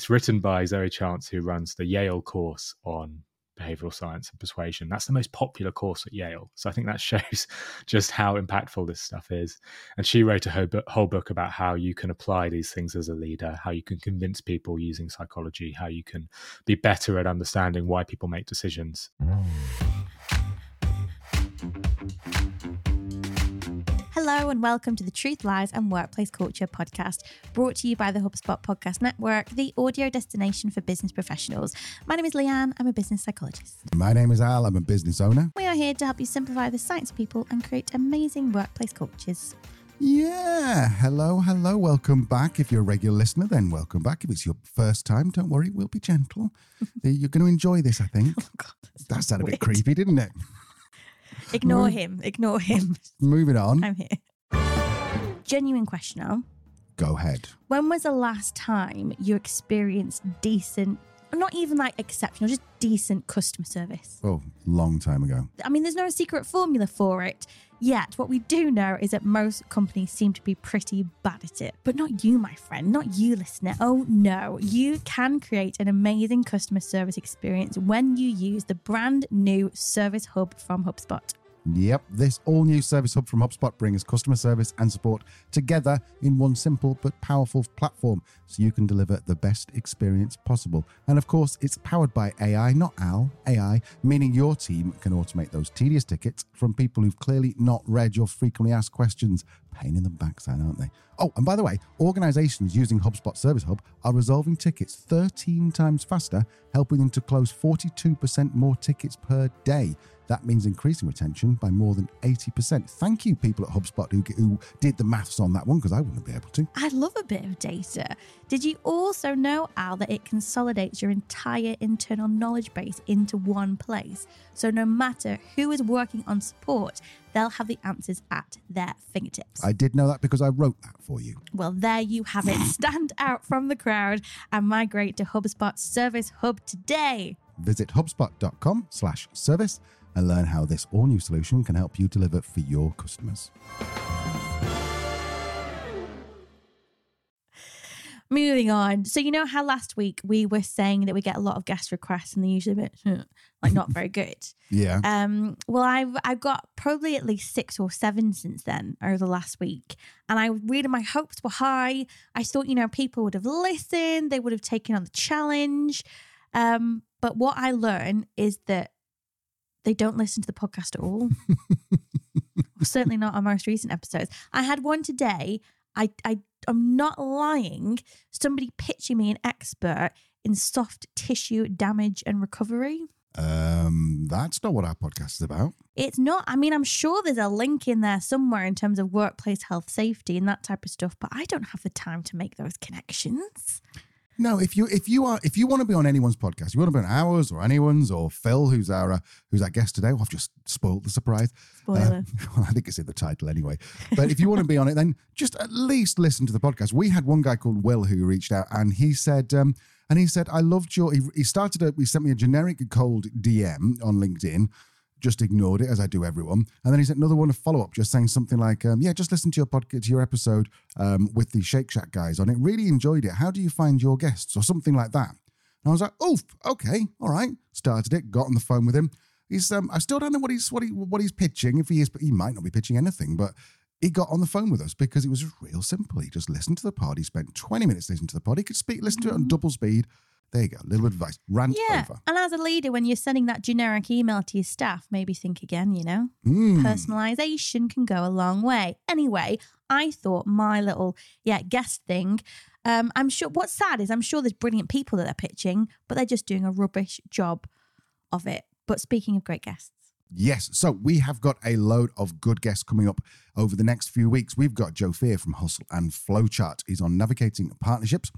It's written by Zoe Chance, who runs the Yale course on behavioral science and persuasion. That's the most popular course at Yale. So I think that shows just how impactful this stuff is. And she wrote a whole book about how you can apply these things as a leader, how you can convince people using psychology, how you can be better at understanding why people make decisions. Mm. Hello, and welcome to the Truth, Lies, and Workplace Culture podcast, brought to you by the HubSpot Podcast Network, the audio destination for business professionals. My name is Leanne, I'm a business psychologist. My name is Al, I'm a business owner. We are here to help you simplify the science of people and create amazing workplace cultures. Yeah, hello, hello, welcome back. If you're a regular listener, then welcome back. If it's your first time, don't worry, we'll be gentle. you're going to enjoy this, I think. Oh, God, that sounded a bit creepy, didn't it? Ignore him. Ignore him. Moving on. I'm here. Genuine question now. Go ahead. When was the last time you experienced decent, not even like exceptional, just decent customer service? Oh, long time ago. I mean, there's no secret formula for it. Yet, what we do know is that most companies seem to be pretty bad at it. But not you, my friend, not you, listener. Oh no, you can create an amazing customer service experience when you use the brand new Service Hub from HubSpot. Yep, this all new Service Hub from HubSpot brings customer service and support together in one simple but powerful platform so you can deliver the best experience possible. And of course, it's powered by AI, not AL, AI, meaning your team can automate those tedious tickets from people who've clearly not read your frequently asked questions. Pain in the backside, aren't they? Oh, and by the way, organizations using HubSpot Service Hub are resolving tickets 13 times faster, helping them to close 42% more tickets per day. That means increasing retention by more than 80%. Thank you, people at HubSpot who, who did the maths on that one, because I wouldn't be able to. I love a bit of data. Did you also know, Al, that it consolidates your entire internal knowledge base into one place? So no matter who is working on support, they'll have the answers at their fingertips. I did know that because I wrote that for you. Well, there you have it. Stand out from the crowd and migrate to HubSpot Service Hub today. Visit hubspot.com slash service and learn how this all new solution can help you deliver for your customers. Moving on. So, you know how last week we were saying that we get a lot of guest requests and they're usually a bit like not very good. yeah. Um, well, I've I've got probably at least six or seven since then over the last week. And I really my hopes were high. I thought, you know, people would have listened, they would have taken on the challenge. Um, but what I learned is that they don't listen to the podcast at all. Certainly not our most recent episodes. I had one today. I, I I'm not lying. Somebody pitching me an expert in soft tissue damage and recovery. Um, that's not what our podcast is about. It's not. I mean, I'm sure there's a link in there somewhere in terms of workplace health safety and that type of stuff, but I don't have the time to make those connections. No, if you if you are if you want to be on anyone's podcast, you want to be on ours or anyone's or Phil, who's our uh, who's our guest today. Well, I've just spoiled the surprise. Spoiler. Uh, well, I think it's in the title anyway. But if you want to be on it, then just at least listen to the podcast. We had one guy called Will who reached out and he said. Um, and he said, I loved your. He, he started a. He sent me a generic cold DM on LinkedIn, just ignored it as I do everyone. And then he sent another one a follow up, just saying something like, um, "Yeah, just listen to your podcast, to your episode um, with the Shake Shack guys on it. Really enjoyed it. How do you find your guests, or something like that?" And I was like, "Oh, okay, all right." Started it, got on the phone with him. He's, um, I still don't know what he's what he what he's pitching. If he is, but he might not be pitching anything. But he got on the phone with us because it was real simple. He just listened to the pod. He spent 20 minutes listening to the pod. He could speak, listen to it on double speed. There you go. A little advice. Rant yeah. over. And as a leader, when you're sending that generic email to your staff, maybe think again, you know? Mm. Personalization can go a long way. Anyway, I thought my little, yeah, guest thing. Um, I'm sure what's sad is I'm sure there's brilliant people that they're pitching, but they're just doing a rubbish job of it. But speaking of great guests. Yes. So we have got a load of good guests coming up over the next few weeks. We've got Joe Fier from Hustle and Flowchart. He's on navigating partnerships.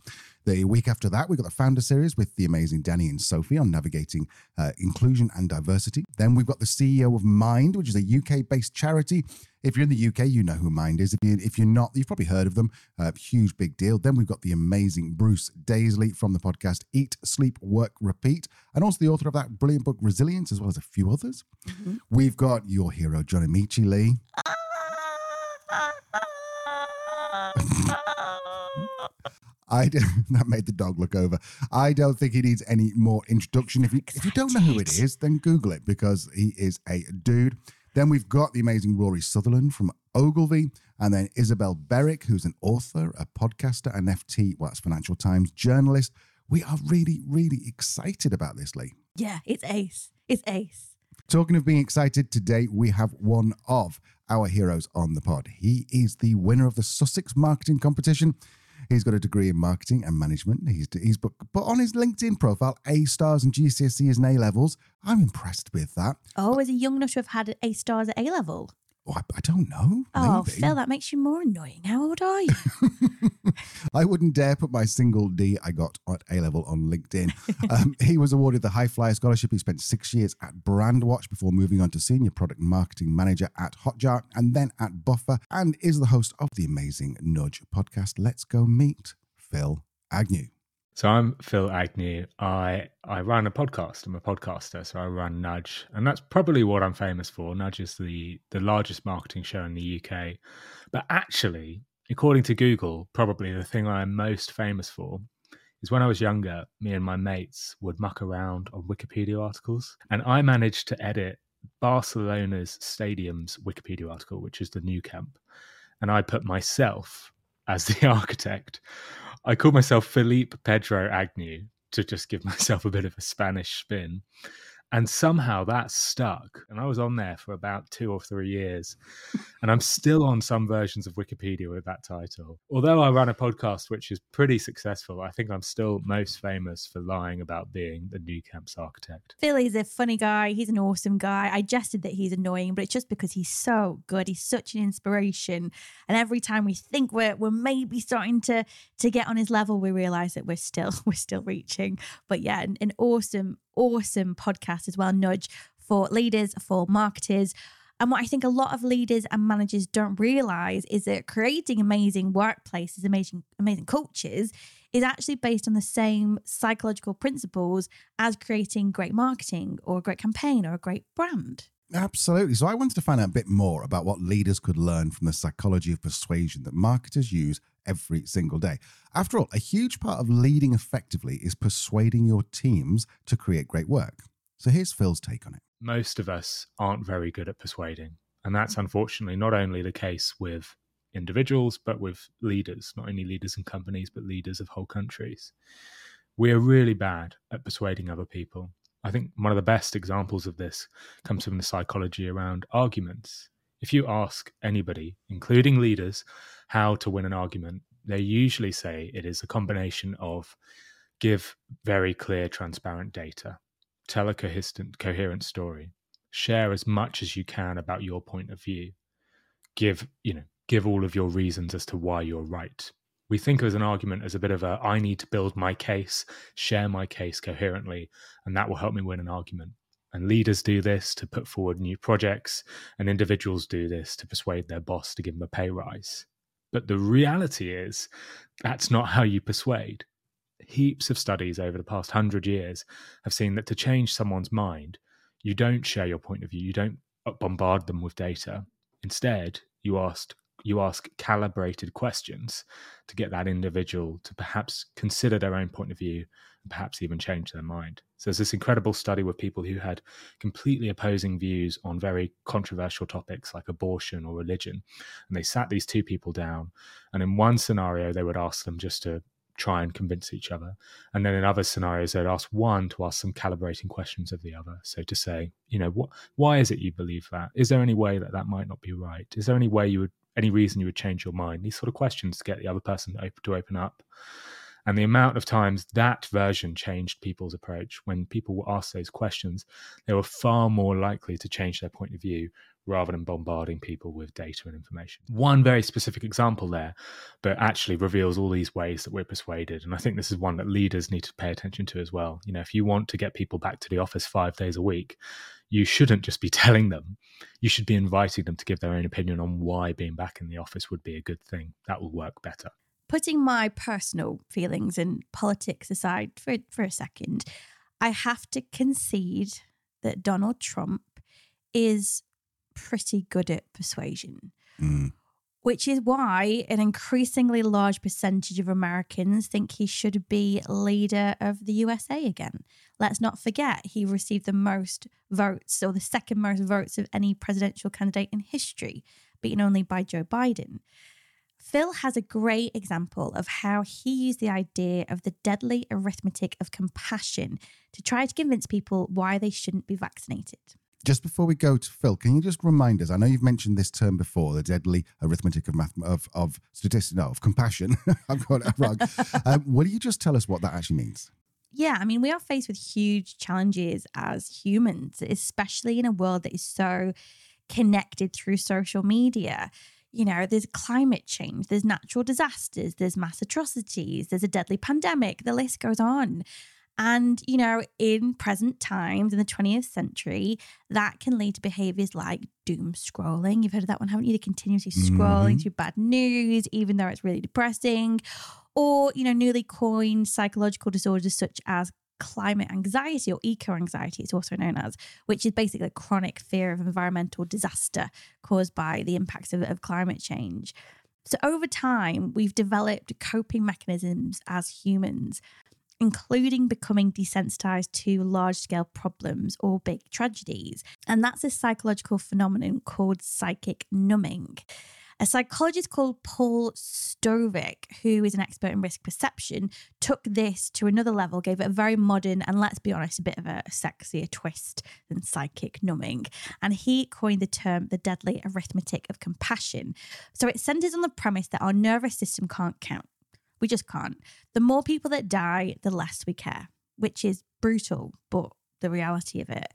The week after that, we've got the founder series with the amazing Danny and Sophie on navigating uh, inclusion and diversity. Then we've got the CEO of Mind, which is a UK based charity. If you're in the UK, you know who Mind is. If, you, if you're not, you've probably heard of them. Uh, huge, big deal. Then we've got the amazing Bruce Daisley from the podcast Eat, Sleep, Work, Repeat, and also the author of that brilliant book, Resilience, as well as a few others. Mm-hmm. We've got your hero, John Amaechi Lee. I that made the dog look over. I don't think he needs any more introduction. If you if you don't know who it is, then Google it because he is a dude. Then we've got the amazing Rory Sutherland from Ogilvy, and then Isabel Berwick, who's an author, a podcaster, an FT, well, that's Financial Times journalist. We are really, really excited about this, Lee. Yeah, it's ace. It's ace. Talking of being excited, today we have one of our heroes on the pod. He is the winner of the Sussex Marketing Competition. He's got a degree in marketing and management. He's, he's put, put on his LinkedIn profile A stars and GCSEs and A levels. I'm impressed with that. Oh, is he young enough to have had A stars at A level? Oh, I, I don't know. Oh, Maybe. Phil, that makes you more annoying. How old are you? I wouldn't dare put my single D I got at A level on LinkedIn. um, he was awarded the High Flyer Scholarship. He spent six years at Brandwatch before moving on to Senior Product Marketing Manager at Hotjar and then at Buffer and is the host of the amazing Nudge podcast. Let's go meet Phill Agnew. So I'm Phill Agnew. I I run a podcast. I'm a podcaster, so I run Nudge, and that's probably what I'm famous for. Nudge is the the largest marketing show in the UK, but actually, according to Google, probably the thing I'm most famous for is when I was younger. Me and my mates would muck around on Wikipedia articles, and I managed to edit Barcelona's stadium's Wikipedia article, which is the Nou Camp, and I put myself as the architect. I called myself Philippe Pedro Agnew to just give myself a bit of a Spanish spin. And somehow that stuck. And I was on there for about two or three years. And I'm still on some versions of Wikipedia with that title. Although I run a podcast which is pretty successful, I think I'm still most famous for lying about being the Nou Camp's architect. Phil is a funny guy. He's an awesome guy. I jested that he's annoying, but it's just because he's so good. He's such an inspiration. And every time we think we're we're maybe starting to to get on his level, we realize that we're still we're still reaching. But yeah, an, an awesome, awesome podcast as well, Nudge for leaders, for marketers. And what I think a lot of leaders and managers don't realize is that creating amazing workplaces, amazing, amazing cultures is actually based on the same psychological principles as creating great marketing or a great campaign or a great brand. Absolutely. So I wanted to find out a bit more about what leaders could learn from the psychology of persuasion that marketers use every single day. After all, a huge part of leading effectively is persuading your teams to create great work. So here's Phil's take on it. Most of us aren't very good at persuading. And that's mm. unfortunately not only the case with individuals, but with leaders, not only leaders in companies, but leaders of whole countries. We are really bad at persuading other people. I think one of the best examples of this comes from the psychology around arguments. If you ask anybody, including leaders, how to win an argument, they usually say it is a combination of give very clear, transparent data, tell a coherent, story, share as much as you can about your point of view, give, you know, give all of your reasons as to why you're right. We think of an argument as a bit of a I need to build my case, share my case coherently, and that will help me win an argument. And leaders do this to put forward new projects, and individuals do this to persuade their boss to give them a pay rise. But the reality is, that's not how you persuade. Heaps of studies over the past hundred years have seen that to change someone's mind, you don't share your point of view, you don't uh, bombard them with data. Instead, you ask you ask calibrated questions to get that individual to perhaps consider their own point of view and perhaps even change their mind. So there's this incredible study with people who had completely opposing views on very controversial topics like abortion or religion. And they sat these two people down. And in one scenario, they would ask them just to try and convince each other. And then in other scenarios, they'd ask one to ask some calibrating questions of the other. So to say, you know, what, why is it you believe that? Is there any way that that might not be right? Is there any way you would, any reason you would change your mind? These sort of questions to get the other person to open, to open up. And the amount of times that version changed people's approach when people were asked those questions, they were far more likely to change their point of view rather than bombarding people with data and information. One very specific example there, but actually reveals all these ways that we're persuaded. And I think this is one that leaders need to pay attention to as well. You know, if you want to get people back to the office five days a week, you shouldn't just be telling them. You should be inviting them to give their own opinion on why being back in the office would be a good thing. That will work better. Putting my personal feelings and politics aside for, for a second, I have to concede that Donald Trump is pretty good at persuasion. Mm. which is why an increasingly large percentage of Americans think he should be leader of the USA again. Let's not forget, he received the most votes, or the second most votes of any presidential candidate in history, beaten only by Joe Biden. Phil has a great example of how he used the idea of the deadly arithmetic of compassion to try to convince people why they shouldn't be vaccinated. Just before we go to Phil, can you just remind us? I know you've mentioned this term before, the deadly arithmetic of math of of statistics, no, of compassion. I've got it wrong. um, will you just tell us what that actually means? Yeah, I mean, we are faced with huge challenges as humans, especially in a world that is so connected through social media. You know, there's climate change, there's natural disasters, there's mass atrocities, there's a deadly pandemic, the list goes on. And, you know, in present times, in the 20th century, that can lead to behaviors like doom scrolling. You've heard of that one, haven't you? The continuously scrolling Mhm. through bad news, even though it's really depressing. Or, you know, newly coined psychological disorders such as climate anxiety or eco anxiety, it's also known as, which is basically a chronic fear of environmental disaster caused by the impacts of, of climate change. So, over time, we've developed coping mechanisms as humans including becoming desensitized to large scale problems or big tragedies. And that's a psychological phenomenon called psychic numbing. A psychologist called Paul Slovic, who is an expert in risk perception, took this to another level, gave it a very modern and let's be honest, a bit of a sexier twist than psychic numbing. And he coined the term the deadly arithmetic of compassion. So it centers on the premise that our nervous system can't count. We just can't. The more people that die, the less we care, which is brutal, but the reality of it.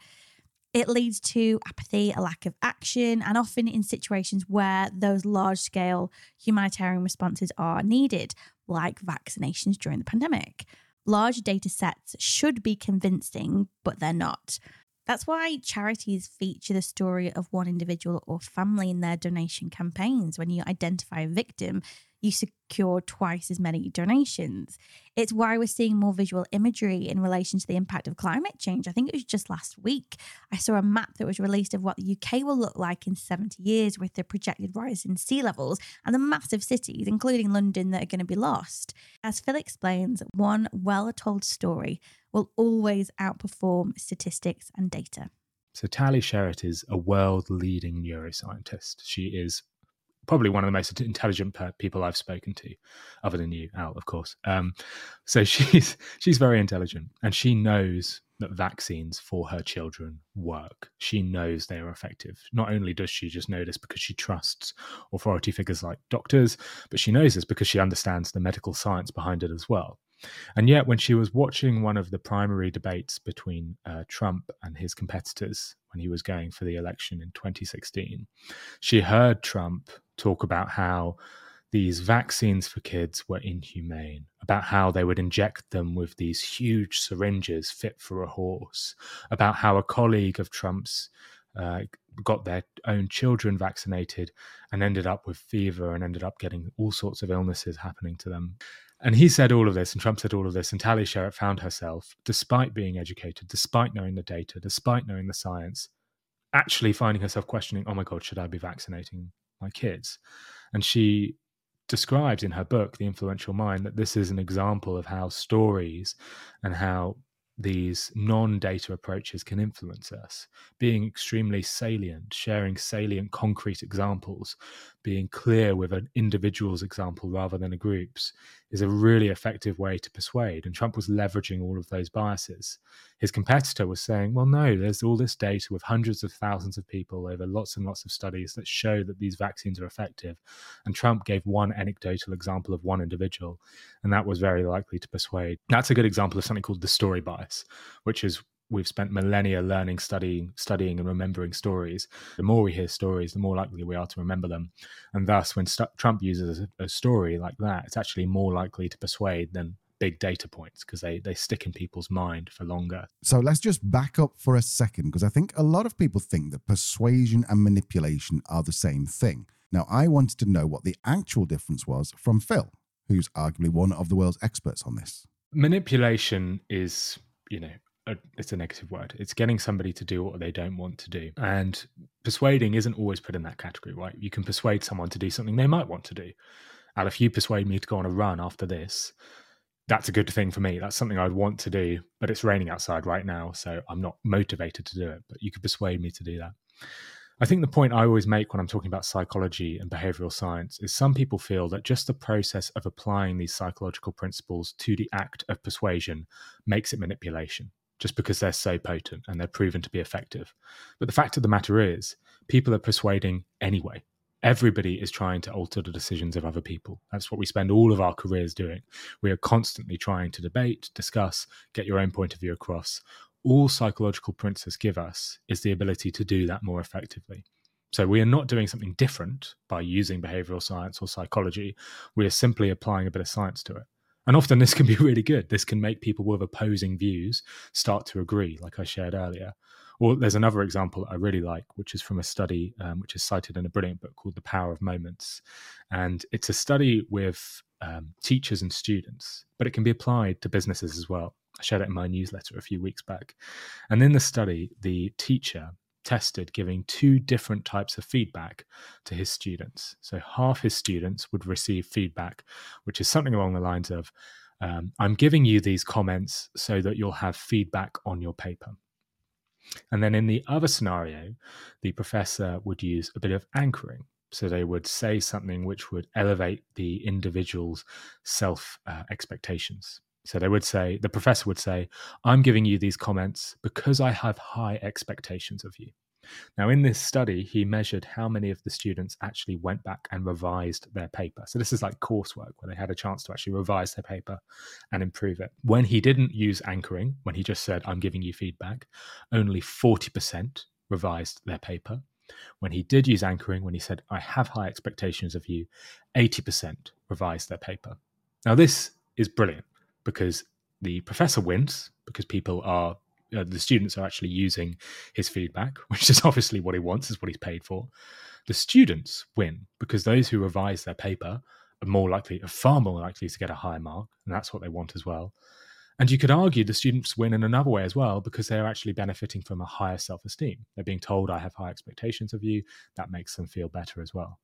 It leads to apathy, a lack of action, and often in situations where those large scale humanitarian responses are needed, like vaccinations during the pandemic. Large data sets should be convincing, but they're not. That's why charities feature the story of one individual or family in their donation campaigns. When you identify a victim, you secure twice as many donations. It's why we're seeing more visual imagery in relation to the impact of climate change. I think it was just last week I saw a map that was released of what the UK will look like in 70 years with the projected rise in sea levels and the massive cities, including London, that are going to be lost. As Phil explains, one well told story will always outperform statistics and data. So Tali Sharot is a world leading neuroscientist. She is probably one of the most intelligent people I've spoken to, other than you, Al, of course. Um, so she's she's very intelligent, and she knows that vaccines for her children work. She knows they are effective. Not only does she just know this because she trusts authority figures like doctors, but she knows this because she understands the medical science behind it as well. And yet, when she was watching one of the primary debates between uh, Trump and his competitors when he was going for the election in 2016, she heard Trump talk about how these vaccines for kids were inhumane, about how they would inject them with these huge syringes fit for a horse, about how a colleague of Trump's uh, got their own children vaccinated and ended up with fever and ended up getting all sorts of illnesses happening to them. And he said all of this, and Trump said all of this, and Tali Sharot found herself, despite being educated, despite knowing the data, despite knowing the science, actually finding herself questioning, oh my God, should I be vaccinating my kids? And she describes in her book, The Influential Mind, that this is an example of how stories and how these non data approaches can influence us. Being extremely salient, sharing salient, concrete examples, being clear with an individual's example rather than a group's is a really effective way to persuade. And Trump was leveraging all of those biases. His competitor was saying, well, no, there's all this data with hundreds of thousands of people over lots and lots of studies that show that these vaccines are effective. And Trump gave one anecdotal example of one individual, and that was very likely to persuade. That's a good example of something called the story bias, which is we've spent millennia learning, studying, studying, and remembering stories. The more we hear stories, the more likely we are to remember them. And thus, when st- Trump uses a, a story like that, it's actually more likely to persuade than big data points because they, they stick in people's mind for longer. So let's just back up for a second because I think a lot of people think that persuasion and manipulation are the same thing. Now, I wanted to know what the actual difference was from Phil, who's arguably one of the world's experts on this. Manipulation is, you know, a, it's a negative word. It's getting somebody to do what they don't want to do. And persuading isn't always put in that category, right? You can persuade someone to do something they might want to do. And if you persuade me to go on a run after this, that's a good thing for me. That's something I'd want to do, but it's raining outside right now, so I'm not motivated to do it. But you could persuade me to do that. I think the point I always make when I'm talking about psychology and behavioral science is some people feel that just the process of applying these psychological principles to the act of persuasion makes it manipulation, just because they're so potent and they're proven to be effective. But the fact of the matter is, people are persuading anyway. Everybody is trying to alter the decisions of other people. That's what we spend all of our careers doing. We are constantly trying to debate, discuss, get your own point of view across, all psychological principles give us is the ability to do that more effectively. So we are not doing something different by using behavioral science or psychology. We are simply applying a bit of science to it. And often this can be really good. This can make people with opposing views start to agree, like I shared earlier. Or there's another example I really like, which is from a study um, which is cited in a brilliant book called The Power of Moments. And it's a study with um, teachers and students, but it can be applied to businesses as well. I shared it in my newsletter a few weeks back. And in the study, the teacher tested giving two different types of feedback to his students. So half his students would receive feedback, which is something along the lines of, um, I'm giving you these comments so that you'll have feedback on your paper. And then in the other scenario, the professor would use a bit of anchoring. So they would say something which would elevate the individual's self uh, expectations. So they would say, the professor would say, I'm giving you these comments because I have high expectations of you. Now, in this study, he measured how many of the students actually went back and revised their paper. So, this is like coursework where they had a chance to actually revise their paper and improve it. When he didn't use anchoring, when he just said, I'm giving you feedback, only 40% revised their paper. When he did use anchoring, when he said, I have high expectations of you, 80% revised their paper. Now, this is brilliant because the professor wins because people are uh, the students are actually using his feedback, which is obviously what he wants, is what he's paid for. The students win because those who revise their paper are more likely, are far more likely to get a higher mark, and that's what they want as well. And you could argue the students win in another way as well because they're actually benefiting from a higher self esteem. They're being told, I have high expectations of you. That makes them feel better as well.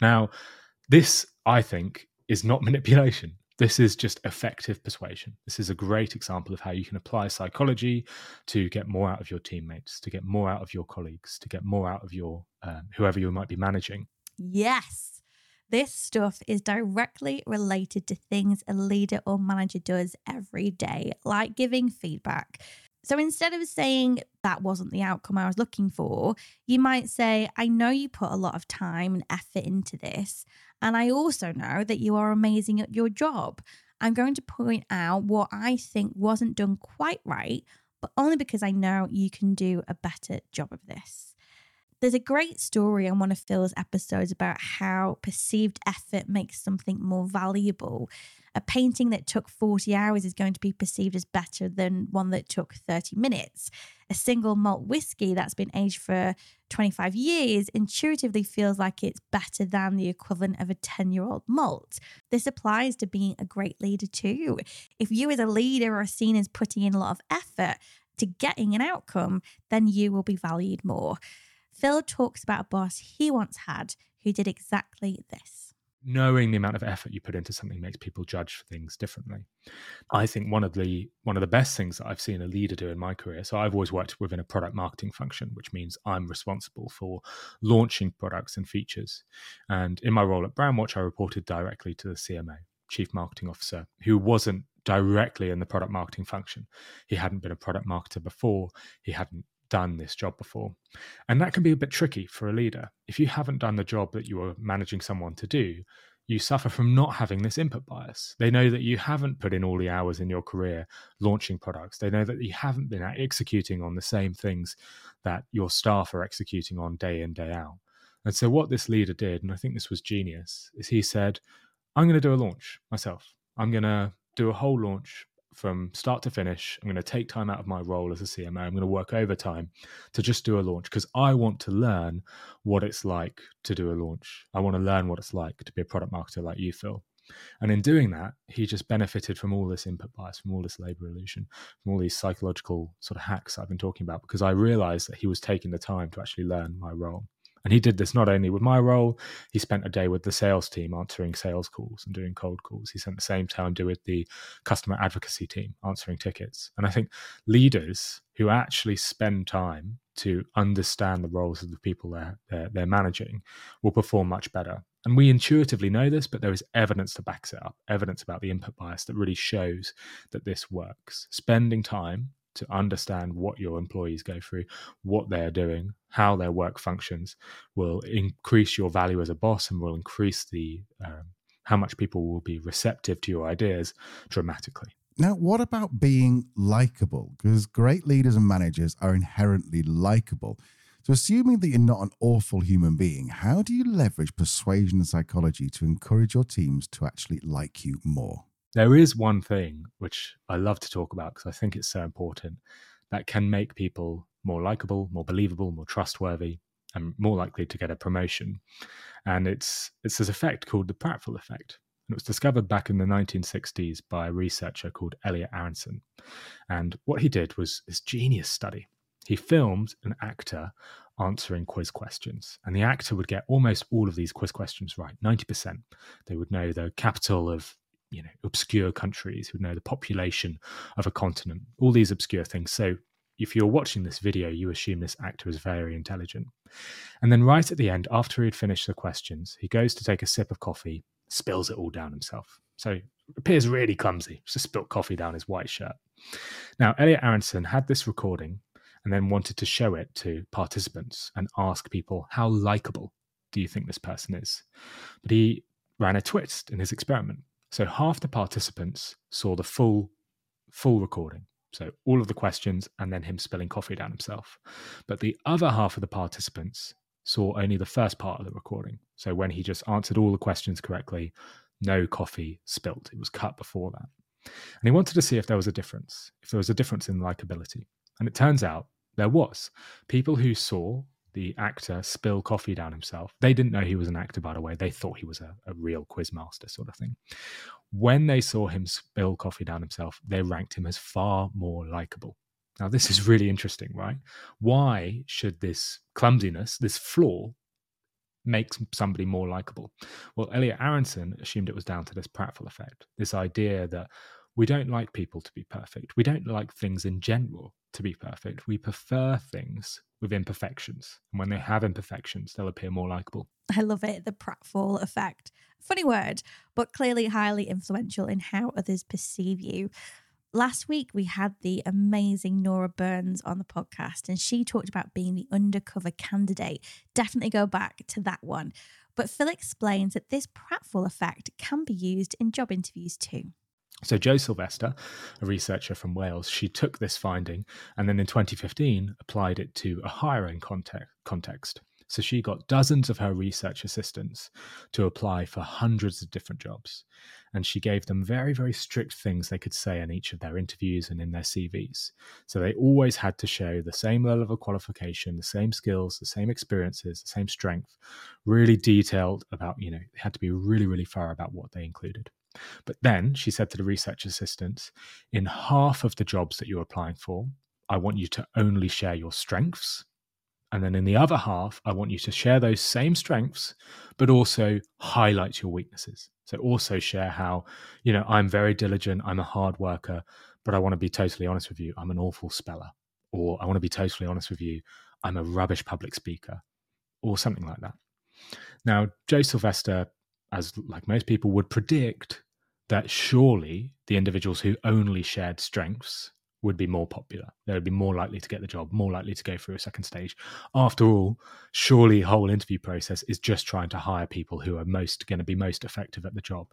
Now, this, I think, is not manipulation. This is just effective persuasion. This is a great example of how you can apply psychology to get more out of your teammates, to get more out of your colleagues, to get more out of your um, whoever you might be managing. Yes. This stuff is directly related to things a leader or manager does every day, like giving feedback. So instead of saying that wasn't the outcome I was looking for, you might say, I know you put a lot of time and effort into this. And I also know that you are amazing at your job. I'm going to point out what I think wasn't done quite right, but only because I know you can do a better job of this. There's a great story on one of Phil's episodes about how perceived effort makes something more valuable a painting that took 40 hours is going to be perceived as better than one that took 30 minutes. A single malt whiskey that's been aged for 25 years intuitively feels like it's better than the equivalent of a 10 year old malt. This applies to being a great leader too. If you, as a leader, are seen as putting in a lot of effort to getting an outcome, then you will be valued more. Phil talks about a boss he once had who did exactly this. Knowing the amount of effort you put into something makes people judge things differently. I think one of the one of the best things that i've seen a leader do in my career so i've always worked within a product marketing function which means i'm responsible for launching products and features. And in my role at brandwatch i reported directly to the cmo chief marketing officer who wasn't directly in the product marketing function. He hadn't been a product marketer before. He hadn't done this job before. And that can be a bit tricky for a leader. If you haven't done the job that you are managing someone to do, you suffer from not having this input bias. They know that you haven't put in all the hours in your career launching products. They know that you haven't been executing on the same things that your staff are executing on day in, day out. And so, what this leader did, and I think this was genius, is he said, I'm going to do a launch myself. I'm going to do a whole launch from start to finish. I'm going to take time out of my role as a CMO. I'm going to work overtime to just do a launch because I want to learn what it's like to do a launch. I want to learn what it's like to be a product marketer like you, Phil. And in doing that, he just benefited from all this input bias, from all this labor illusion, from all these psychological sort of hacks I've been talking about, because I realized that he was taking the time to actually learn my role. And he did this not only with my role, he spent a day with the sales team answering sales calls and doing cold calls. He spent the same time doing with the customer advocacy team answering tickets. And I think leaders who actually spend time to understand the roles of the people they're, they're, they're managing will perform much better. And we intuitively know this, but there is evidence to back it up, evidence about the input bias that really shows that this works. Spending time to understand what your employees go through, what they're doing, how their work functions, will increase your value as a boss and will increase the um, how much people will be receptive to your ideas dramatically. Now, what about being likable? Because great leaders and managers are inherently likable. So, assuming that you're not an awful human being, how do you leverage persuasion and psychology to encourage your teams to actually like you more? There is one thing which I love to talk about because I think it's so important that can make people more likable, more believable, more trustworthy, and more likely to get a promotion. And it's it's this effect called the pratfall effect. And it was discovered back in the 1960s by a researcher called Elliot Aronson. And what he did was this genius study. He filmed an actor answering quiz questions, and the actor would get almost all of these quiz questions right 90%. They would know the capital of you know obscure countries who know the population of a continent all these obscure things. So if you're watching this video you assume this actor is very intelligent. And then right at the end after he'd finished the questions he goes to take a sip of coffee spills it all down himself. So appears really clumsy just spilt coffee down his white shirt. Now elliot aronson had this recording and then wanted to show it to participants and ask people how likable do you think this person is? But he ran a twist in his experiment so half the participants saw the full full recording. So all of the questions and then him spilling coffee down himself. But the other half of the participants saw only the first part of the recording. So when he just answered all the questions correctly, no coffee spilt. It was cut before that. And he wanted to see if there was a difference, if there was a difference in likability. And it turns out there was. People who saw the actor spill coffee down himself. They didn't know he was an actor, by the way. They thought he was a, a real quizmaster sort of thing. When they saw him spill coffee down himself, they ranked him as far more likable. Now, this is really interesting, right? Why should this clumsiness, this flaw, make somebody more likable? Well, Elliot Aronson assumed it was down to this pratfall effect, this idea that we don't like people to be perfect. We don't like things in general to be perfect. We prefer things with imperfections. And when they have imperfections, they'll appear more likable. I love it. The pratfall effect. Funny word, but clearly highly influential in how others perceive you. Last week, we had the amazing Nora Burns on the podcast, and she talked about being the undercover candidate. Definitely go back to that one. But Phil explains that this pratfall effect can be used in job interviews too. So, Jo Silvester, a researcher from Wales, she took this finding and then in 2015 applied it to a hiring context. So, she got dozens of her research assistants to apply for hundreds of different jobs. And she gave them very, very strict things they could say in each of their interviews and in their CVs. So, they always had to show the same level of qualification, the same skills, the same experiences, the same strength, really detailed about, you know, they had to be really, really thorough about what they included. But then she said to the research assistants, in half of the jobs that you're applying for, I want you to only share your strengths. And then in the other half, I want you to share those same strengths, but also highlight your weaknesses. So also share how, you know, I'm very diligent, I'm a hard worker, but I want to be totally honest with you, I'm an awful speller. Or I want to be totally honest with you, I'm a rubbish public speaker, or something like that. Now, Jo Silvester, as like most people would predict, that surely the individuals who only shared strengths would be more popular. They would be more likely to get the job, more likely to go through a second stage. After all, surely the whole interview process is just trying to hire people who are most going to be most effective at the job.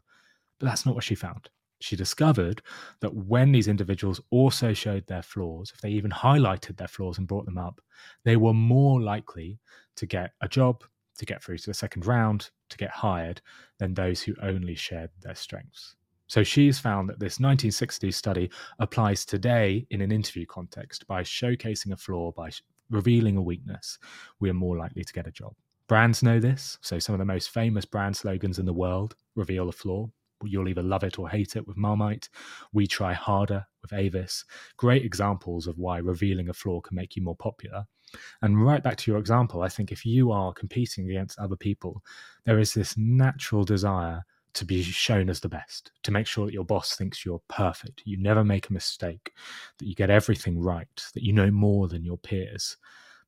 But that's not what she found. She discovered that when these individuals also showed their flaws, if they even highlighted their flaws and brought them up, they were more likely to get a job, to get through to the second round, to get hired, than those who only shared their strengths. So she's found that this 1960s study applies today in an interview context by showcasing a flaw, by revealing a weakness, we are more likely to get a job. Brands know this. So some of the most famous brand slogans in the world reveal a flaw. You'll either love it or hate it with Marmite. We try harder with Avis. Great examples of why revealing a flaw can make you more popular. And right back to your example, I think if you are competing against other people, there is this natural desire to be shown as the best, to make sure that your boss thinks you're perfect, you never make a mistake, that you get everything right, that you know more than your peers.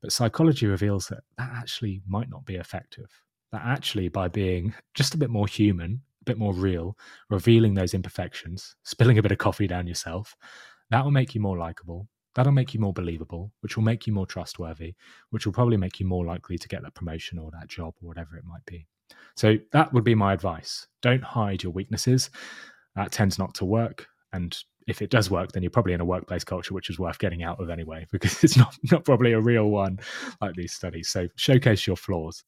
But psychology reveals that that actually might not be effective. That actually, by being just a bit more human, a bit more real, revealing those imperfections, spilling a bit of coffee down yourself, that will make you more likable. That'll make you more believable, which will make you more trustworthy, which will probably make you more likely to get that promotion or that job or whatever it might be. So that would be my advice. Don't hide your weaknesses. That tends not to work. And if it does work, then you're probably in a workplace culture which is worth getting out of anyway, because it's not, not probably a real one like these studies. So showcase your flaws.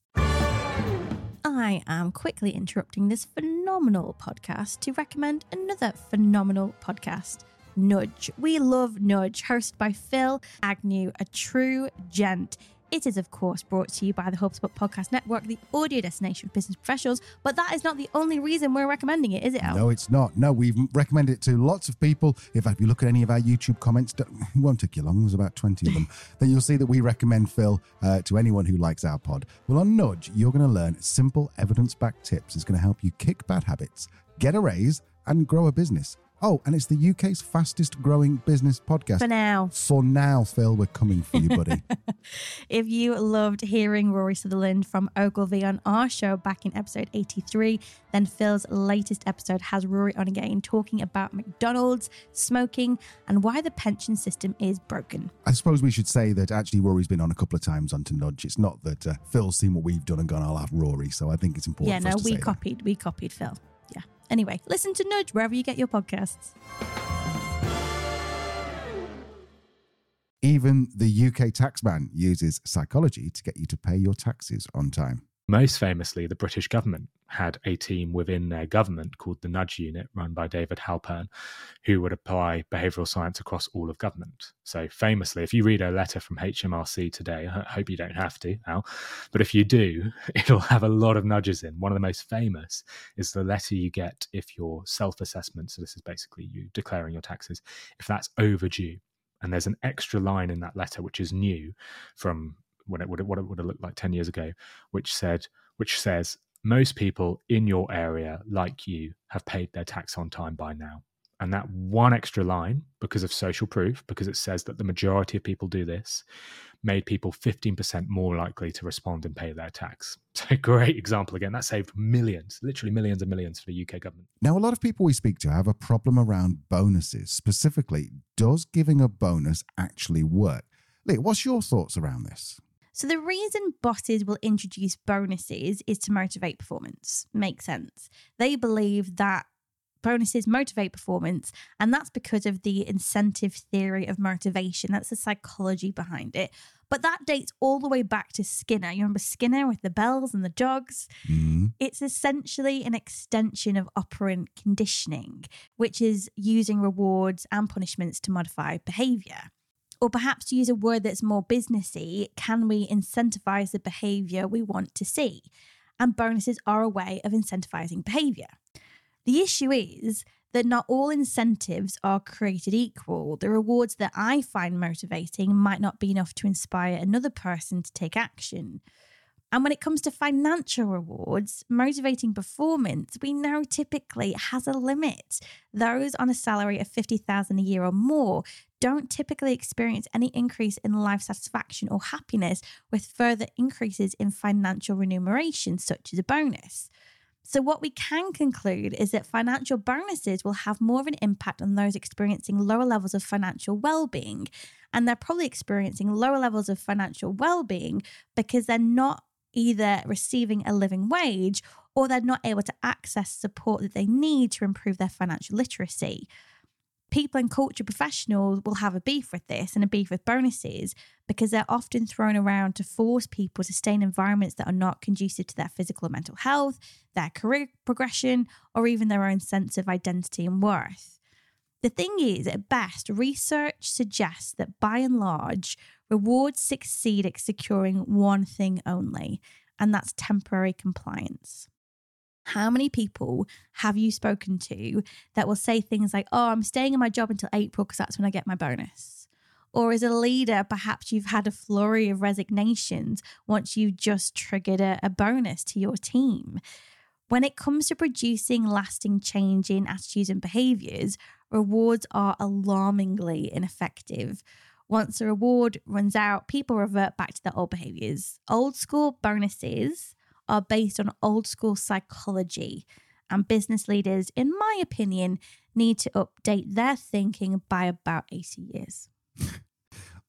I am quickly interrupting this phenomenal podcast to recommend another phenomenal podcast. Nudge. We love Nudge, hosted by Phill Agnew, a true gent. It is, of course, brought to you by the HubSpot Podcast Network, the audio destination for business professionals. But that is not the only reason we're recommending it, is it, Al? No, it's not. No, we've recommended it to lots of people. In fact, if you look at any of our YouTube comments, it won't take you long. There's about 20 of them. then you'll see that we recommend Phil uh, to anyone who likes our pod. Well, on Nudge, you're going to learn simple evidence backed tips. It's going to help you kick bad habits, get a raise, and grow a business. Oh, and it's the UK's fastest growing business podcast. For now. For now, Phil, we're coming for you, buddy. if you loved hearing Rory Sutherland from Ogilvy on our show back in episode 83, then Phil's latest episode has Rory on again talking about McDonald's, smoking, and why the pension system is broken. I suppose we should say that actually Rory's been on a couple of times on to Nudge. It's not that uh, Phil's seen what we've done and gone, I'll have Rory. So I think it's important. Yeah, no, we copied. That. We copied Phil. Anyway, listen to Nudge wherever you get your podcasts. Even the UK taxman uses psychology to get you to pay your taxes on time. Most famously, the British government had a team within their government called the Nudge Unit, run by David Halpern, who would apply behavioral science across all of government. So, famously, if you read a letter from HMRC today, I hope you don't have to, Al, but if you do, it'll have a lot of nudges in. One of the most famous is the letter you get if your self assessment, so this is basically you declaring your taxes, if that's overdue. And there's an extra line in that letter, which is new from when it would what it would have looked like 10 years ago which said which says most people in your area like you have paid their tax on time by now. And that one extra line because of social proof because it says that the majority of people do this made people 15% more likely to respond and pay their tax. So great example again. That saved millions literally millions and millions for the uk government. Now a lot of people we speak to have a problem around bonuses. Specifically does giving a bonus actually work? Lee, what's your thoughts around this so, the reason bosses will introduce bonuses is to motivate performance. Makes sense. They believe that bonuses motivate performance, and that's because of the incentive theory of motivation. That's the psychology behind it. But that dates all the way back to Skinner. You remember Skinner with the bells and the dogs? Mm. It's essentially an extension of operant conditioning, which is using rewards and punishments to modify behavior or perhaps use a word that's more businessy, can we incentivize the behavior we want to see? And bonuses are a way of incentivizing behavior. The issue is that not all incentives are created equal. The rewards that I find motivating might not be enough to inspire another person to take action. And when it comes to financial rewards, motivating performance, we know typically has a limit. Those on a salary of 50,000 a year or more don't typically experience any increase in life satisfaction or happiness with further increases in financial remuneration, such as a bonus. So, what we can conclude is that financial bonuses will have more of an impact on those experiencing lower levels of financial well being. And they're probably experiencing lower levels of financial well being because they're not either receiving a living wage or they're not able to access support that they need to improve their financial literacy. People and culture professionals will have a beef with this and a beef with bonuses because they're often thrown around to force people to stay in environments that are not conducive to their physical or mental health, their career progression, or even their own sense of identity and worth. The thing is, at best, research suggests that by and large, rewards succeed at securing one thing only, and that's temporary compliance. How many people have you spoken to that will say things like, Oh, I'm staying in my job until April because that's when I get my bonus? Or as a leader, perhaps you've had a flurry of resignations once you've just triggered a, a bonus to your team. When it comes to producing lasting change in attitudes and behaviors, rewards are alarmingly ineffective. Once a reward runs out, people revert back to their old behaviors. Old school bonuses are based on old school psychology, and business leaders, in my opinion, need to update their thinking by about 80 years.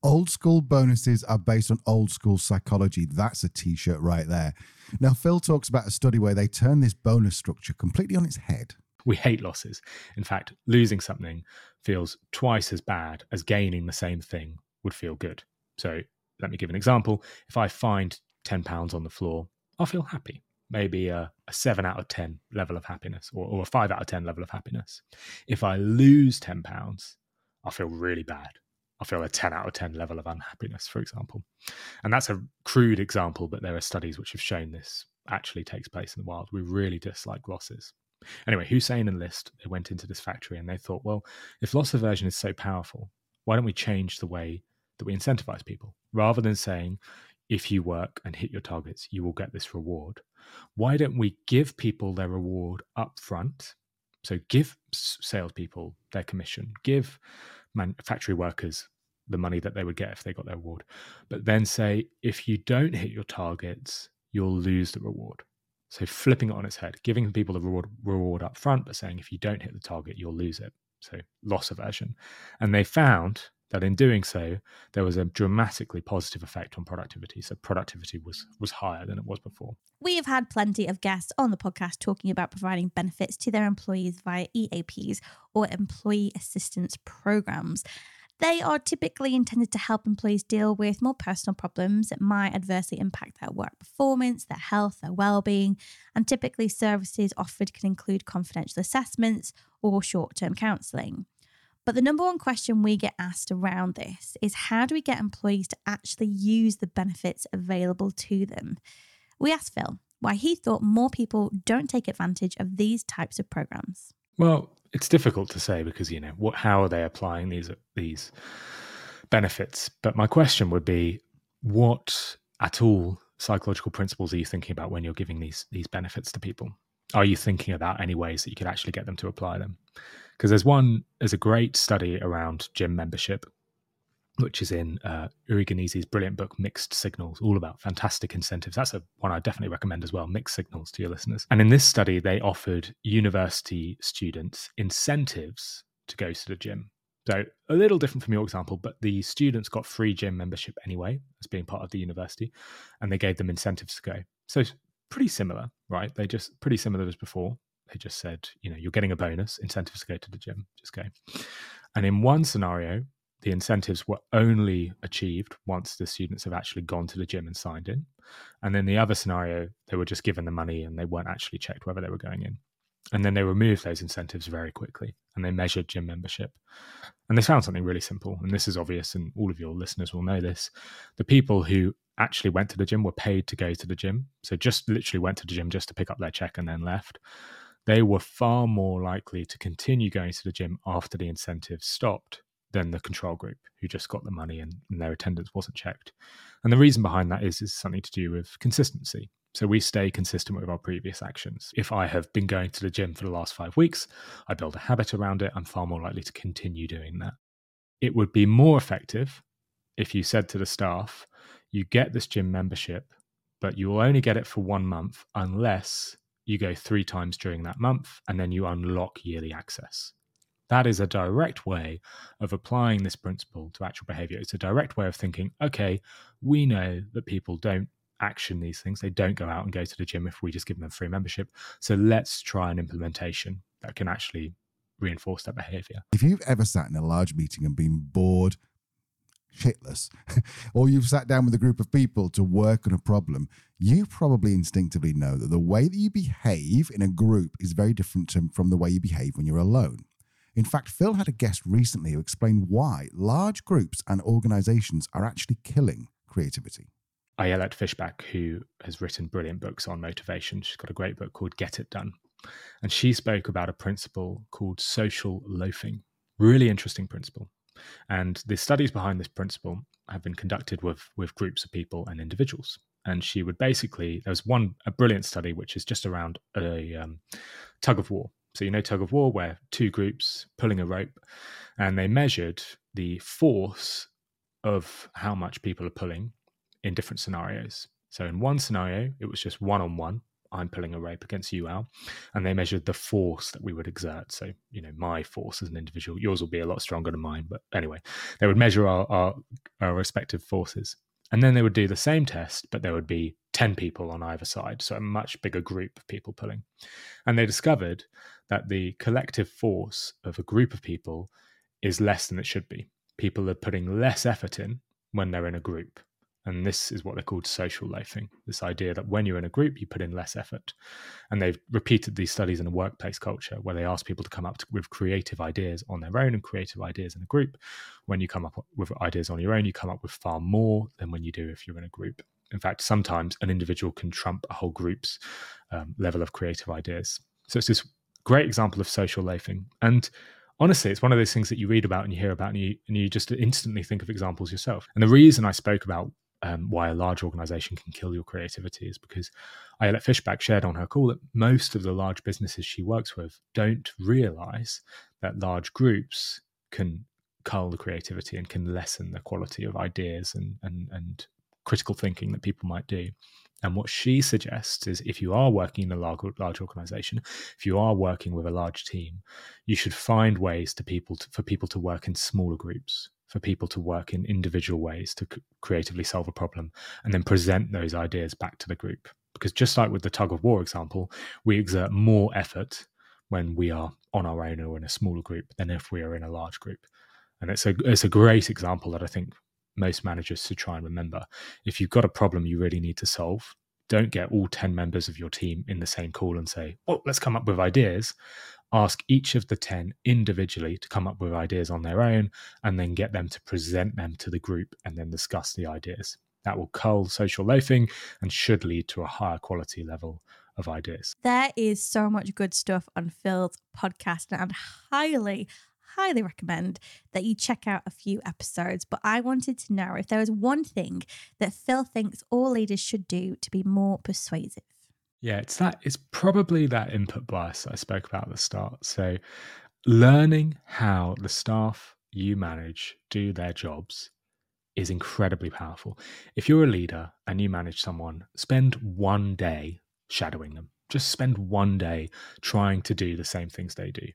Old school bonuses are based on old school psychology. That's a t shirt right there. Now, Phil talks about a study where they turn this bonus structure completely on its head. We hate losses. In fact, losing something feels twice as bad as gaining the same thing would feel good. So, let me give an example. If I find £10 on the floor, I'll feel happy. Maybe a, a 7 out of 10 level of happiness or, or a 5 out of 10 level of happiness. If I lose £10, I'll feel really bad. I'll feel a 10 out of 10 level of unhappiness, for example. And that's a crude example, but there are studies which have shown this actually takes place in the wild. We really dislike losses. Anyway, Hossain and List, they went into this factory and they thought, well, if loss aversion is so powerful, why don't we change the way that we incentivize people? Rather than saying, if you work and hit your targets, you will get this reward. Why don't we give people their reward up front? So give salespeople their commission, give factory workers the money that they would get if they got their reward. But then say, if you don't hit your targets, you'll lose the reward. So flipping it on its head, giving people the reward, reward up front, but saying if you don't hit the target, you'll lose it. So loss aversion. And they found that in doing so, there was a dramatically positive effect on productivity. So productivity was was higher than it was before. We have had plenty of guests on the podcast talking about providing benefits to their employees via EAPs or employee assistance programs. They are typically intended to help employees deal with more personal problems that might adversely impact their work performance, their health, their well-being, and typically services offered can include confidential assessments or short-term counselling. But the number one question we get asked around this is how do we get employees to actually use the benefits available to them? We asked Phil why he thought more people don't take advantage of these types of programs. Well, it's difficult to say because you know what how are they applying these these benefits? But my question would be what at all psychological principles are you thinking about when you're giving these these benefits to people? Are you thinking about any ways that you could actually get them to apply them? because there's one there's a great study around gym membership which is in uh, Uri Gneezy's brilliant book, Mixed Signals, all about fantastic incentives. That's a one I definitely recommend as well, Mixed Signals to your listeners. And in this study, they offered university students incentives to go to the gym. So a little different from your example, but the students got free gym membership anyway as being part of the university, and they gave them incentives to go. So pretty similar, right? They just pretty similar as before. They just said, you know, you're getting a bonus, incentives to go to the gym, just go. And in one scenario, the incentives were only achieved once the students have actually gone to the gym and signed in. And then the other scenario, they were just given the money and they weren't actually checked whether they were going in. And then they removed those incentives very quickly and they measured gym membership. And they found something really simple. And this is obvious, and all of your listeners will know this. The people who actually went to the gym were paid to go to the gym. So just literally went to the gym just to pick up their check and then left they were far more likely to continue going to the gym after the incentives stopped than the control group who just got the money and, and, their attendance wasn't checked. And the reason behind that is is something to do with consistency. So we stay consistent with our previous actions. If I have been going to the gym for the last five weeks, I build a habit around it, I'm far more likely to continue doing that. It would be more effective if you said to the staff, you get this gym membership, but you will only get it for one month unless you go three times during that month, and then you unlock yearly access. That is a direct way of applying this principle to actual behavior. It's a direct way of thinking, okay, we know that people don't action these things. They don't go out and go to the gym if we just give them free membership. So let's try an implementation that can actually reinforce that behavior. If you've ever sat in a large meeting and been bored shitless, or you've sat down with a group of people to work on a problem, you probably instinctively know that the way that you behave in a group is very different to, from the way you behave when you're alone. In fact, Phil had a guest recently who explained why large groups and organizations are actually killing creativity. Ayelet Fishbach, who has written brilliant books on motivation. She's got a great book called Get It Done. And she spoke about a principle called social loafing. Really interesting principle. And the studies behind this principle have been conducted with, with groups of people and individuals. And she would basically, there was one, a brilliant study, which is just around a um, tug of war. So, you know, tug of war, where two groups pulling a rope and they measured the force of how much people are pulling in different scenarios. So, in one scenario, it was just one on one I'm pulling a rope against you, Al. And they measured the force that we would exert. So, you know, my force as an individual, yours will be a lot stronger than mine. But anyway, they would measure our, our, our respective forces. And then they would do the same test, but there would be 10 people on either side. So a much bigger group of people pulling. And they discovered that the collective force of a group of people is less than it should be. People are putting less effort in when they're in a group. And this is what they're called social loafing this idea that when you're in a group, you put in less effort. And they've repeated these studies in a workplace culture where they ask people to come up with creative ideas on their own and creative ideas in a group. When you come up with ideas on your own, you come up with far more than when you do if you're in a group. In fact, sometimes an individual can trump a whole group's um, level of creative ideas. So it's this great example of social loafing. And honestly, it's one of those things that you read about and you hear about, and you and you just instantly think of examples yourself. And the reason I spoke about um, why a large organization can kill your creativity is because Ayelet Fishbach shared on her call that most of the large businesses she works with don't realize that large groups can cull the creativity and can lessen the quality of ideas and, and, and critical thinking that people might do. And what she suggests is if you are working in a large, large organization, if you are working with a large team, you should find ways to people to, for people to work in smaller groups for people to work in individual ways to creatively solve a problem and then present those ideas back to the group. Because just like with the tug of war example, we exert more effort when we are on our own or in a smaller group than if we are in a large group. And it's a it's a great example that I think most managers should try and remember. If you've got a problem you really need to solve, don't get all 10 members of your team in the same call and say, well, let's come up with ideas ask each of the 10 individually to come up with ideas on their own and then get them to present them to the group and then discuss the ideas. That will cull social loafing and should lead to a higher quality level of ideas. There is so much good stuff on Phil's podcast, and highly, highly recommend that you check out a few episodes. But I wanted to know if there was one thing that Phil thinks all leaders should do to be more persuasive. Yeah, it's that. It's probably that input bias I spoke about at the start. So, learning how the staff you manage do their jobs is incredibly powerful. If you're a leader and you manage someone, spend one day shadowing them. Just spend one day trying to do the same things they do.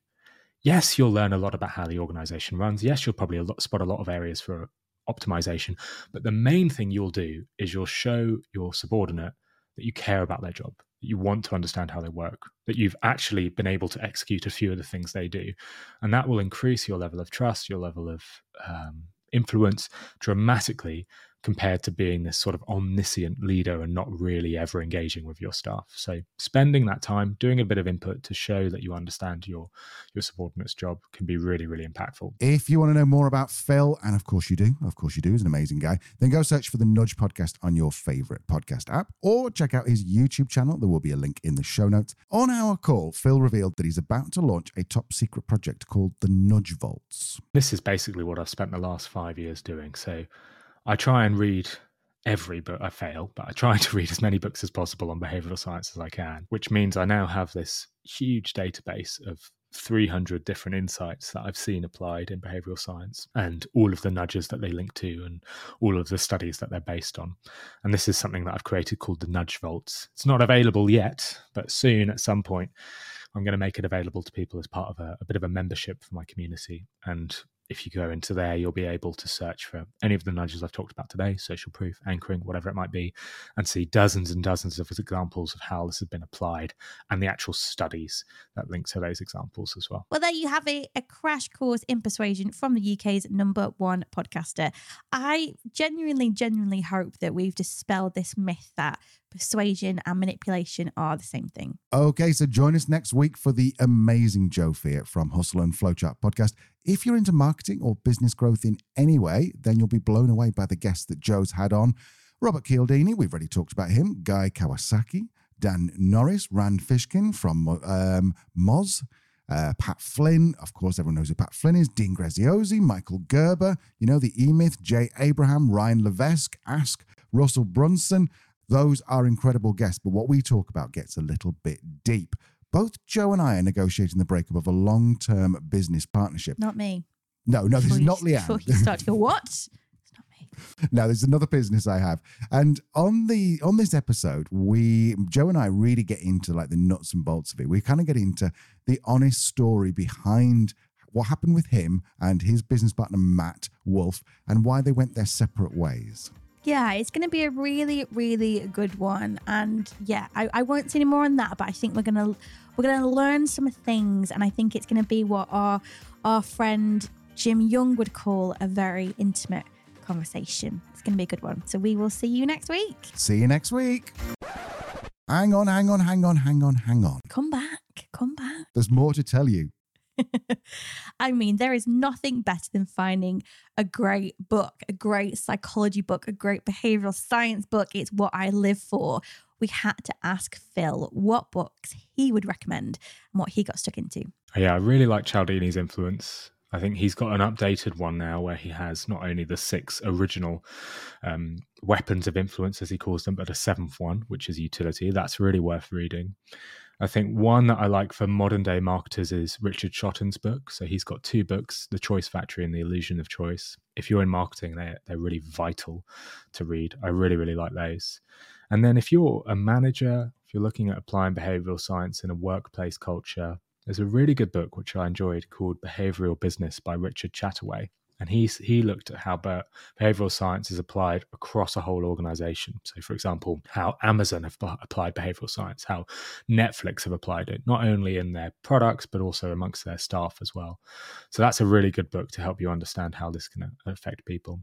Yes, you'll learn a lot about how the organization runs. Yes, you'll probably spot a lot of areas for optimization. But the main thing you'll do is you'll show your subordinate that you care about their job, that you want to understand how they work, that you've actually been able to execute a few of the things they do. And that will increase your level of trust, your level of um, influence dramatically compared to being this sort of omniscient leader and not really ever engaging with your staff. So spending that time doing a bit of input to show that you understand your your subordinate's job can be really really impactful. If you want to know more about Phil, and of course you do, of course you do, he's an amazing guy, then go search for the Nudge podcast on your favorite podcast app or check out his YouTube channel. There will be a link in the show notes. On our call, Phil revealed that he's about to launch a top secret project called the Nudge Vaults. This is basically what I've spent the last 5 years doing. So I try and read every book. I fail, but I try to read as many books as possible on behavioral science as I can, which means I now have this huge database of 300 different insights that I've seen applied in behavioral science and all of the nudges that they link to and all of the studies that they're based on. And this is something that I've created called the Nudge Vaults. It's not available yet, but soon at some point, I'm going to make it available to people as part of a, a bit of a membership for my community. And if you go into there, you'll be able to search for any of the nudges I've talked about today, social proof, anchoring, whatever it might be, and see dozens and dozens of examples of how this has been applied and the actual studies that link to those examples as well. Well, there you have it a crash course in persuasion from the UK's number one podcaster. I genuinely, genuinely hope that we've dispelled this myth that persuasion and manipulation are the same thing. Okay, so join us next week for the amazing Joe Fier from Hustle and Flowchart podcast. If you're into marketing or business growth in any way, then you'll be blown away by the guests that Joe's had on. Robert Cialdini, we've already talked about him. Guy Kawasaki, Dan Norris, Rand Fishkin from um, Moz. Uh, Pat Flynn, of course, everyone knows who Pat Flynn is. Dean Graziosi, Michael Gerber, you know, the E Myth, Jay Abraham, Ryan Levesque, Ask, Russell Brunson. Those are incredible guests, but what we talk about gets a little bit deep. Both Joe and I are negotiating the breakup of a long term business partnership. Not me. No, no, this Before is you- not Before you start to go, what? It's not me. now there's another business I have. And on the on this episode, we Joe and I really get into like the nuts and bolts of it. We kind of get into the honest story behind what happened with him and his business partner Matt Wolfe and why they went their separate ways. Yeah, it's going to be a really, really good one. And yeah, I, I won't say any more on that, but I think we're gonna we're gonna learn some things, and I think it's going to be what our our friend Jim Young would call a very intimate conversation. It's going to be a good one. So we will see you next week. See you next week. Hang on, hang on, hang on, hang on, hang on. Come back, come back. There's more to tell you. I mean, there is nothing better than finding a great book, a great psychology book, a great behavioral science book. It's what I live for. We had to ask Phil what books he would recommend and what he got stuck into. Yeah, I really like Cialdini's influence. I think he's got an updated one now where he has not only the six original um, weapons of influence, as he calls them, but a seventh one, which is unity. That's really worth reading. I think one that I like for modern day marketers is Richard Shotton's book. So he's got two books, The Choice Factory and The Illusion of Choice. If you're in marketing, they're, they're really vital to read. I really, really like those. And then if you're a manager, if you're looking at applying behavioral science in a workplace culture, there's a really good book which I enjoyed called Behavioral Business by Richard Chataway. And he's, he looked at how behavioral science is applied across a whole organization. So, for example, how Amazon have applied behavioral science, how Netflix have applied it, not only in their products, but also amongst their staff as well. So, that's a really good book to help you understand how this can affect people.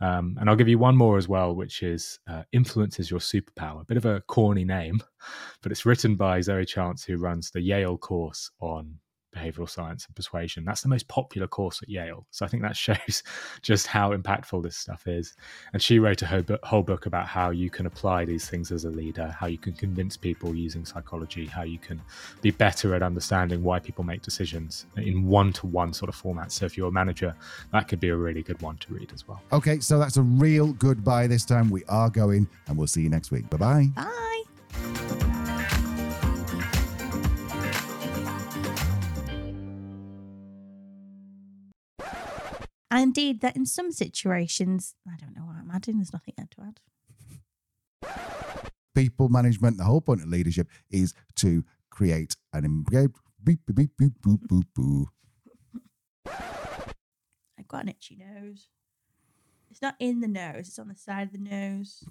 Um, and I'll give you one more as well, which is uh, Influence is Your Superpower. A bit of a corny name, but it's written by Zoe Chance, who runs the Yale course on behavioral science and persuasion. That's the most popular course at Yale. So I think that shows just how impactful this stuff is. And she wrote a whole book, whole book about how you can apply these things as a leader, how you can convince people using psychology, how you can be better at understanding why people make decisions in one to one sort of format. So if you're a manager, that could be a really good one to read as well. Okay, so that's a real goodbye this time. We are going, and we'll see you next week. Bye bye bye. Indeed, that in some situations, I don't know what I'm adding, there's nothing there to add. People management, the whole point of leadership is to create an engaged. Beep, beep, beep, boop, boop, boop, boo. I've got an itchy nose. It's not in the nose, it's on the side of the nose.